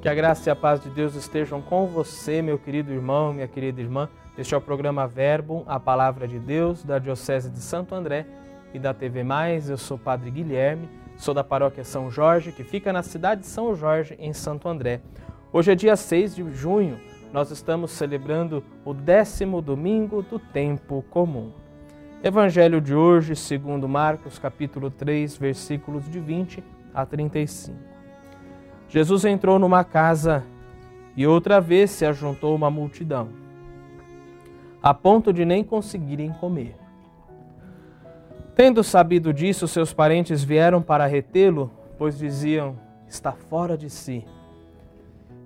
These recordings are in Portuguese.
Que a graça e a paz de Deus estejam com você, meu querido irmão, minha querida irmã. Este é o programa Verbo, a Palavra de Deus, da Diocese de Santo André e da TV Mais. Eu sou Padre Guilherme, sou da paróquia São Jorge, que fica na cidade de São Jorge, em Santo André. Hoje é dia 6 de junho, nós estamos celebrando o décimo domingo do tempo comum. Evangelho de hoje, segundo Marcos, capítulo 3, versículos de 20 a 35. Jesus entrou numa casa e outra vez se ajuntou uma multidão, a ponto de nem conseguirem comer. Tendo sabido disso, seus parentes vieram para retê-lo, pois diziam: está fora de si.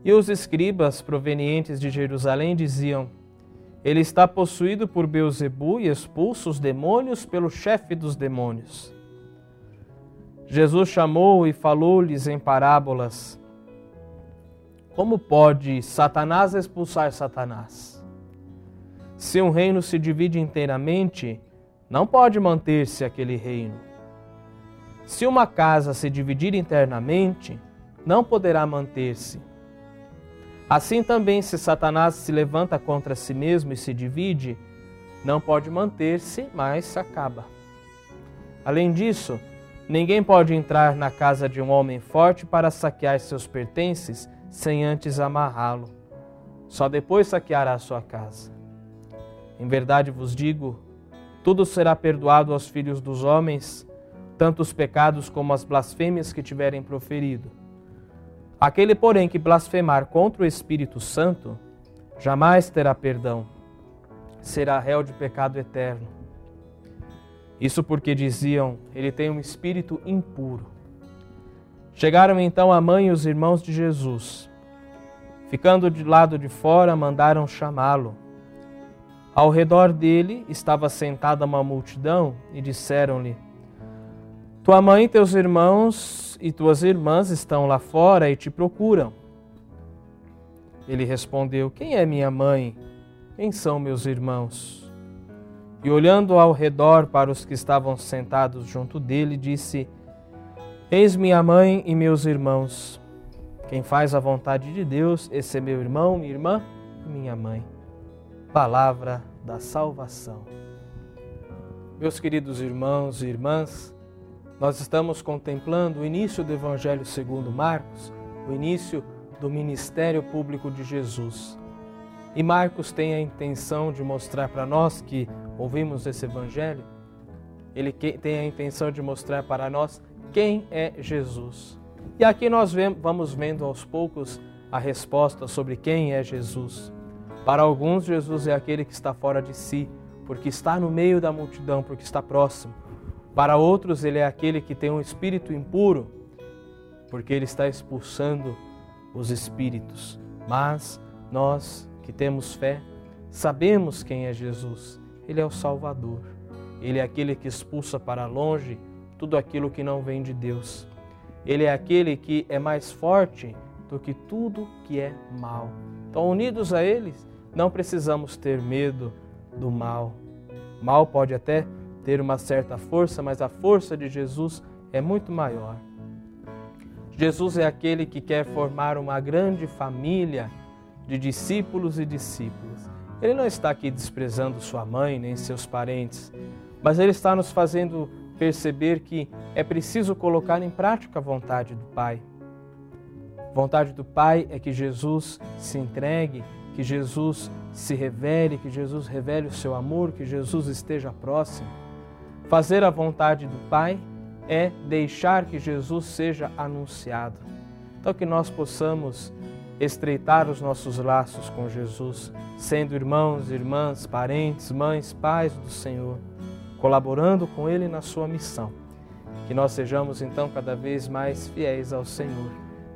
E os escribas provenientes de Jerusalém diziam: Ele está possuído por Beuzebu e expulsa os demônios pelo chefe dos demônios. Jesus chamou e falou-lhes em parábolas: Como pode Satanás expulsar Satanás? Se um reino se divide inteiramente, não pode manter-se aquele reino. Se uma casa se dividir internamente, não poderá manter-se. Assim também, se Satanás se levanta contra si mesmo e se divide, não pode manter-se, mas se acaba. Além disso, ninguém pode entrar na casa de um homem forte para saquear seus pertences sem antes amarrá-lo. Só depois saqueará sua casa. Em verdade vos digo, tudo será perdoado aos filhos dos homens, tanto os pecados como as blasfêmias que tiverem proferido. Aquele, porém, que blasfemar contra o Espírito Santo, jamais terá perdão, será réu de pecado eterno. Isso porque diziam, ele tem um espírito impuro. Chegaram então a mãe e os irmãos de Jesus. Ficando de lado de fora, mandaram chamá-lo. Ao redor dele estava sentada uma multidão e disseram-lhe: Tua mãe, teus irmãos e tuas irmãs estão lá fora e te procuram. Ele respondeu: Quem é minha mãe? Quem são meus irmãos? E olhando ao redor para os que estavam sentados junto dele, disse: Eis minha mãe e meus irmãos. Quem faz a vontade de Deus, esse é meu irmão, minha irmã e minha mãe palavra da salvação. Meus queridos irmãos e irmãs, nós estamos contemplando o início do Evangelho segundo Marcos, o início do ministério público de Jesus. E Marcos tem a intenção de mostrar para nós que ouvimos esse Evangelho, ele tem a intenção de mostrar para nós quem é Jesus. E aqui nós vamos vendo aos poucos a resposta sobre quem é Jesus. Para alguns, Jesus é aquele que está fora de si, porque está no meio da multidão, porque está próximo. Para outros, ele é aquele que tem um espírito impuro, porque ele está expulsando os espíritos. Mas nós que temos fé, sabemos quem é Jesus. Ele é o Salvador. Ele é aquele que expulsa para longe tudo aquilo que não vem de Deus. Ele é aquele que é mais forte do que tudo que é mal. Então, unidos a eles, não precisamos ter medo do mal. Mal pode até ter uma certa força, mas a força de Jesus é muito maior. Jesus é aquele que quer formar uma grande família de discípulos e discípulas. Ele não está aqui desprezando sua mãe nem seus parentes, mas ele está nos fazendo perceber que é preciso colocar em prática a vontade do Pai. Vontade do Pai é que Jesus se entregue que Jesus se revele, que Jesus revele o seu amor, que Jesus esteja próximo. Fazer a vontade do Pai é deixar que Jesus seja anunciado. Então, que nós possamos estreitar os nossos laços com Jesus, sendo irmãos, irmãs, parentes, mães, pais do Senhor, colaborando com Ele na sua missão. Que nós sejamos então cada vez mais fiéis ao Senhor.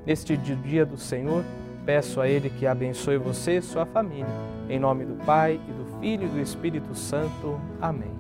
Neste dia do Senhor, Peço a Ele que abençoe você e sua família. Em nome do Pai, e do Filho e do Espírito Santo. Amém.